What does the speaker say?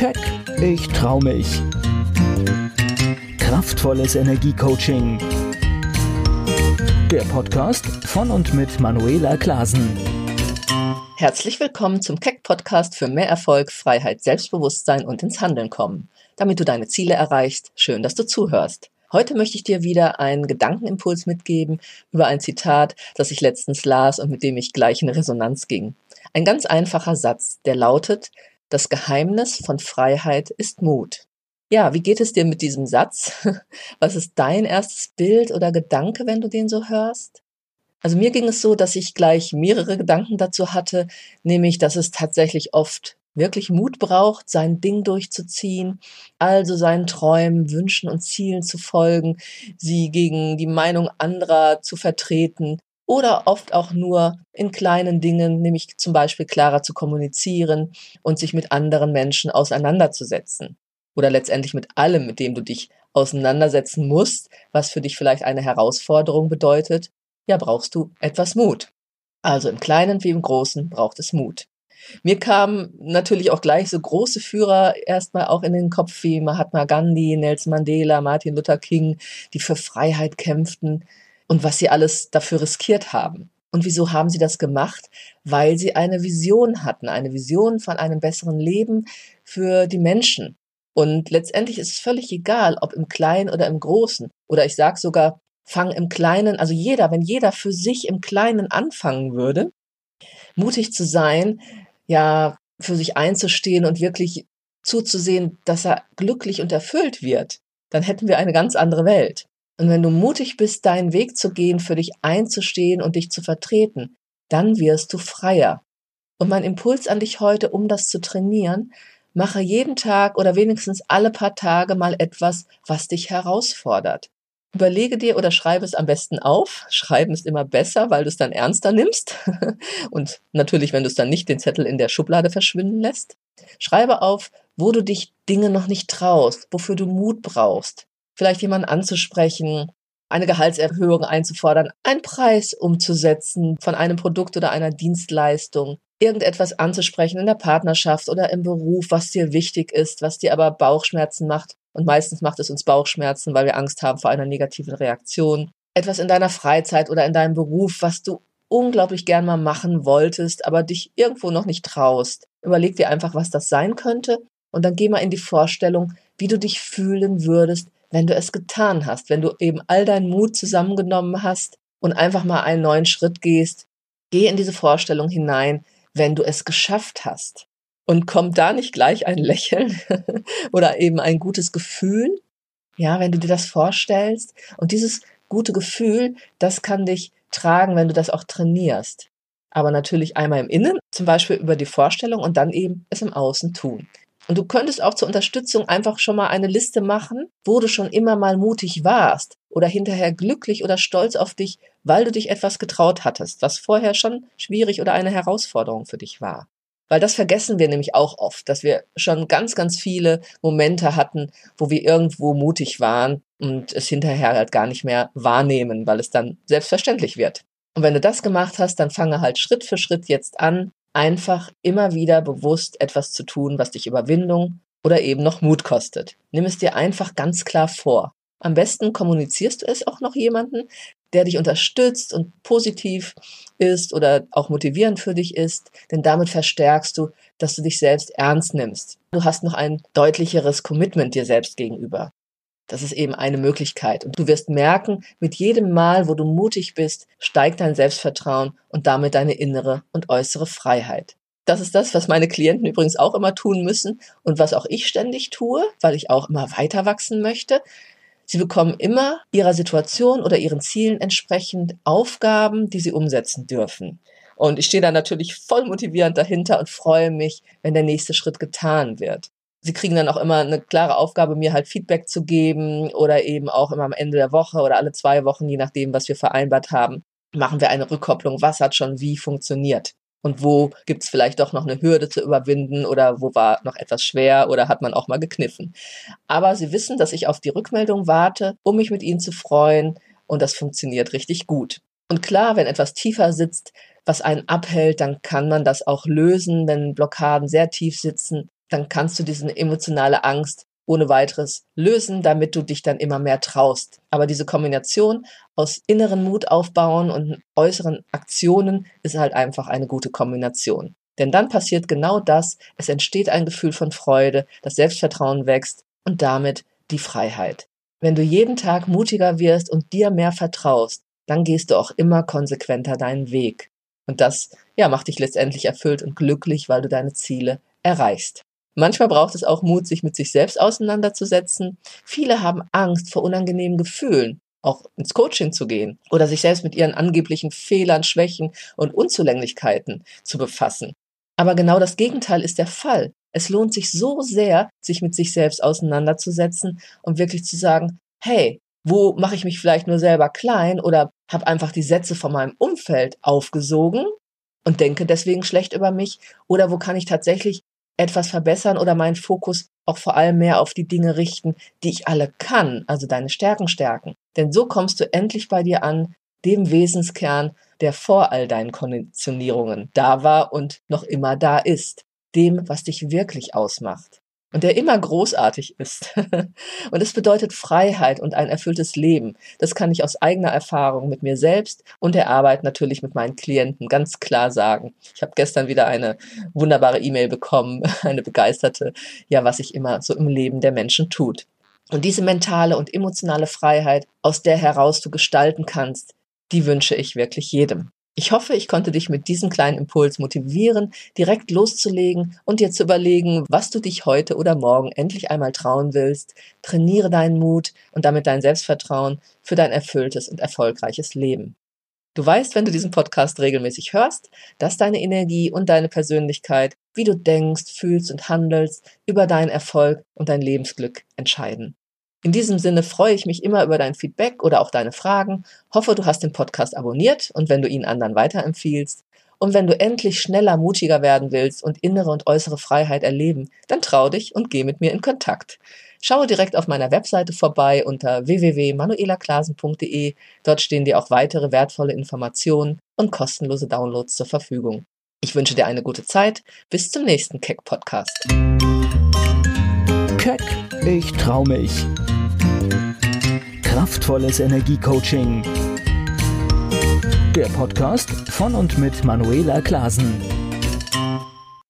Keck, ich trau mich. Kraftvolles Energiecoaching. Der Podcast von und mit Manuela Klasen. Herzlich willkommen zum Keck Podcast für mehr Erfolg, Freiheit, Selbstbewusstsein und ins Handeln kommen. Damit du deine Ziele erreichst, schön, dass du zuhörst. Heute möchte ich dir wieder einen Gedankenimpuls mitgeben über ein Zitat, das ich letztens las und mit dem ich gleich in Resonanz ging. Ein ganz einfacher Satz, der lautet, das Geheimnis von Freiheit ist Mut. Ja, wie geht es dir mit diesem Satz? Was ist dein erstes Bild oder Gedanke, wenn du den so hörst? Also mir ging es so, dass ich gleich mehrere Gedanken dazu hatte, nämlich, dass es tatsächlich oft wirklich Mut braucht, sein Ding durchzuziehen, also seinen Träumen, Wünschen und Zielen zu folgen, sie gegen die Meinung anderer zu vertreten oder oft auch nur in kleinen Dingen, nämlich zum Beispiel klarer zu kommunizieren und sich mit anderen Menschen auseinanderzusetzen. Oder letztendlich mit allem, mit dem du dich auseinandersetzen musst, was für dich vielleicht eine Herausforderung bedeutet, ja, brauchst du etwas Mut. Also im Kleinen wie im Großen braucht es Mut. Mir kamen natürlich auch gleich so große Führer erstmal auch in den Kopf wie Mahatma Gandhi, Nelson Mandela, Martin Luther King, die für Freiheit kämpften, und was sie alles dafür riskiert haben. Und wieso haben sie das gemacht? Weil sie eine Vision hatten, eine Vision von einem besseren Leben für die Menschen. Und letztendlich ist es völlig egal, ob im Kleinen oder im Großen. Oder ich sage sogar, fang im Kleinen, also jeder, wenn jeder für sich im Kleinen anfangen würde, mutig zu sein, ja, für sich einzustehen und wirklich zuzusehen, dass er glücklich und erfüllt wird, dann hätten wir eine ganz andere Welt. Und wenn du mutig bist, deinen Weg zu gehen, für dich einzustehen und dich zu vertreten, dann wirst du freier. Und mein Impuls an dich heute, um das zu trainieren, mache jeden Tag oder wenigstens alle paar Tage mal etwas, was dich herausfordert. Überlege dir oder schreibe es am besten auf. Schreiben ist immer besser, weil du es dann ernster nimmst. Und natürlich, wenn du es dann nicht den Zettel in der Schublade verschwinden lässt. Schreibe auf, wo du dich Dinge noch nicht traust, wofür du Mut brauchst, vielleicht jemanden anzusprechen, eine Gehaltserhöhung einzufordern, einen Preis umzusetzen von einem Produkt oder einer Dienstleistung, irgendetwas anzusprechen in der Partnerschaft oder im Beruf, was dir wichtig ist, was dir aber Bauchschmerzen macht. Und meistens macht es uns Bauchschmerzen, weil wir Angst haben vor einer negativen Reaktion. Etwas in deiner Freizeit oder in deinem Beruf, was du unglaublich gern mal machen wolltest, aber dich irgendwo noch nicht traust. Überleg dir einfach, was das sein könnte und dann geh mal in die Vorstellung, wie du dich fühlen würdest, wenn du es getan hast, wenn du eben all deinen Mut zusammengenommen hast und einfach mal einen neuen Schritt gehst, geh in diese Vorstellung hinein, wenn du es geschafft hast. Und kommt da nicht gleich ein Lächeln oder eben ein gutes Gefühl? Ja, wenn du dir das vorstellst. Und dieses gute Gefühl, das kann dich tragen, wenn du das auch trainierst. Aber natürlich einmal im Innen, zum Beispiel über die Vorstellung und dann eben es im Außen tun. Und du könntest auch zur Unterstützung einfach schon mal eine Liste machen, wo du schon immer mal mutig warst oder hinterher glücklich oder stolz auf dich, weil du dich etwas getraut hattest, was vorher schon schwierig oder eine Herausforderung für dich war. Weil das vergessen wir nämlich auch oft, dass wir schon ganz, ganz viele Momente hatten, wo wir irgendwo mutig waren und es hinterher halt gar nicht mehr wahrnehmen, weil es dann selbstverständlich wird. Und wenn du das gemacht hast, dann fange halt Schritt für Schritt jetzt an, einfach immer wieder bewusst etwas zu tun, was dich Überwindung oder eben noch Mut kostet. Nimm es dir einfach ganz klar vor. Am besten kommunizierst du es auch noch jemanden, der dich unterstützt und positiv ist oder auch motivierend für dich ist, denn damit verstärkst du, dass du dich selbst ernst nimmst. Du hast noch ein deutlicheres Commitment dir selbst gegenüber. Das ist eben eine Möglichkeit. Und du wirst merken, mit jedem Mal, wo du mutig bist, steigt dein Selbstvertrauen und damit deine innere und äußere Freiheit. Das ist das, was meine Klienten übrigens auch immer tun müssen und was auch ich ständig tue, weil ich auch immer weiter wachsen möchte. Sie bekommen immer ihrer Situation oder ihren Zielen entsprechend Aufgaben, die sie umsetzen dürfen. Und ich stehe da natürlich voll motivierend dahinter und freue mich, wenn der nächste Schritt getan wird sie kriegen dann auch immer eine klare Aufgabe, mir halt Feedback zu geben oder eben auch immer am Ende der Woche oder alle zwei Wochen, je nachdem, was wir vereinbart haben, machen wir eine Rückkopplung, was hat schon wie funktioniert. Und wo gibt's vielleicht doch noch eine Hürde zu überwinden oder wo war noch etwas schwer oder hat man auch mal gekniffen. Aber sie wissen, dass ich auf die Rückmeldung warte, um mich mit ihnen zu freuen und das funktioniert richtig gut. Und klar, wenn etwas tiefer sitzt, was einen abhält, dann kann man das auch lösen, wenn Blockaden sehr tief sitzen dann kannst du diese emotionale Angst ohne weiteres lösen, damit du dich dann immer mehr traust. Aber diese Kombination aus inneren Mut aufbauen und äußeren Aktionen ist halt einfach eine gute Kombination. Denn dann passiert genau das, es entsteht ein Gefühl von Freude, das Selbstvertrauen wächst und damit die Freiheit. Wenn du jeden Tag mutiger wirst und dir mehr vertraust, dann gehst du auch immer konsequenter deinen Weg. Und das, ja, macht dich letztendlich erfüllt und glücklich, weil du deine Ziele erreichst. Manchmal braucht es auch Mut, sich mit sich selbst auseinanderzusetzen. Viele haben Angst vor unangenehmen Gefühlen, auch ins Coaching zu gehen oder sich selbst mit ihren angeblichen Fehlern, Schwächen und Unzulänglichkeiten zu befassen. Aber genau das Gegenteil ist der Fall. Es lohnt sich so sehr, sich mit sich selbst auseinanderzusetzen und wirklich zu sagen, hey, wo mache ich mich vielleicht nur selber klein oder habe einfach die Sätze von meinem Umfeld aufgesogen und denke deswegen schlecht über mich oder wo kann ich tatsächlich etwas verbessern oder meinen Fokus auch vor allem mehr auf die Dinge richten, die ich alle kann, also deine Stärken stärken. Denn so kommst du endlich bei dir an, dem Wesenskern, der vor all deinen Konditionierungen da war und noch immer da ist, dem, was dich wirklich ausmacht und der immer großartig ist. und es bedeutet Freiheit und ein erfülltes Leben. Das kann ich aus eigener Erfahrung mit mir selbst und der Arbeit natürlich mit meinen Klienten ganz klar sagen. Ich habe gestern wieder eine wunderbare E-Mail bekommen, eine begeisterte, ja, was sich immer so im Leben der Menschen tut. Und diese mentale und emotionale Freiheit, aus der heraus du gestalten kannst, die wünsche ich wirklich jedem. Ich hoffe, ich konnte dich mit diesem kleinen Impuls motivieren, direkt loszulegen und dir zu überlegen, was du dich heute oder morgen endlich einmal trauen willst. Trainiere deinen Mut und damit dein Selbstvertrauen für dein erfülltes und erfolgreiches Leben. Du weißt, wenn du diesen Podcast regelmäßig hörst, dass deine Energie und deine Persönlichkeit, wie du denkst, fühlst und handelst, über deinen Erfolg und dein Lebensglück entscheiden. In diesem Sinne freue ich mich immer über dein Feedback oder auch deine Fragen. Hoffe, du hast den Podcast abonniert und wenn du ihn anderen weiterempfiehlst. Und wenn du endlich schneller, mutiger werden willst und innere und äußere Freiheit erleben, dann trau dich und geh mit mir in Kontakt. Schaue direkt auf meiner Webseite vorbei unter www.manuelaklasen.de. Dort stehen dir auch weitere wertvolle Informationen und kostenlose Downloads zur Verfügung. Ich wünsche dir eine gute Zeit. Bis zum nächsten Keck Podcast. Ich trau mich kraftvolles Energiecoaching. Der Podcast von und mit Manuela Klasen.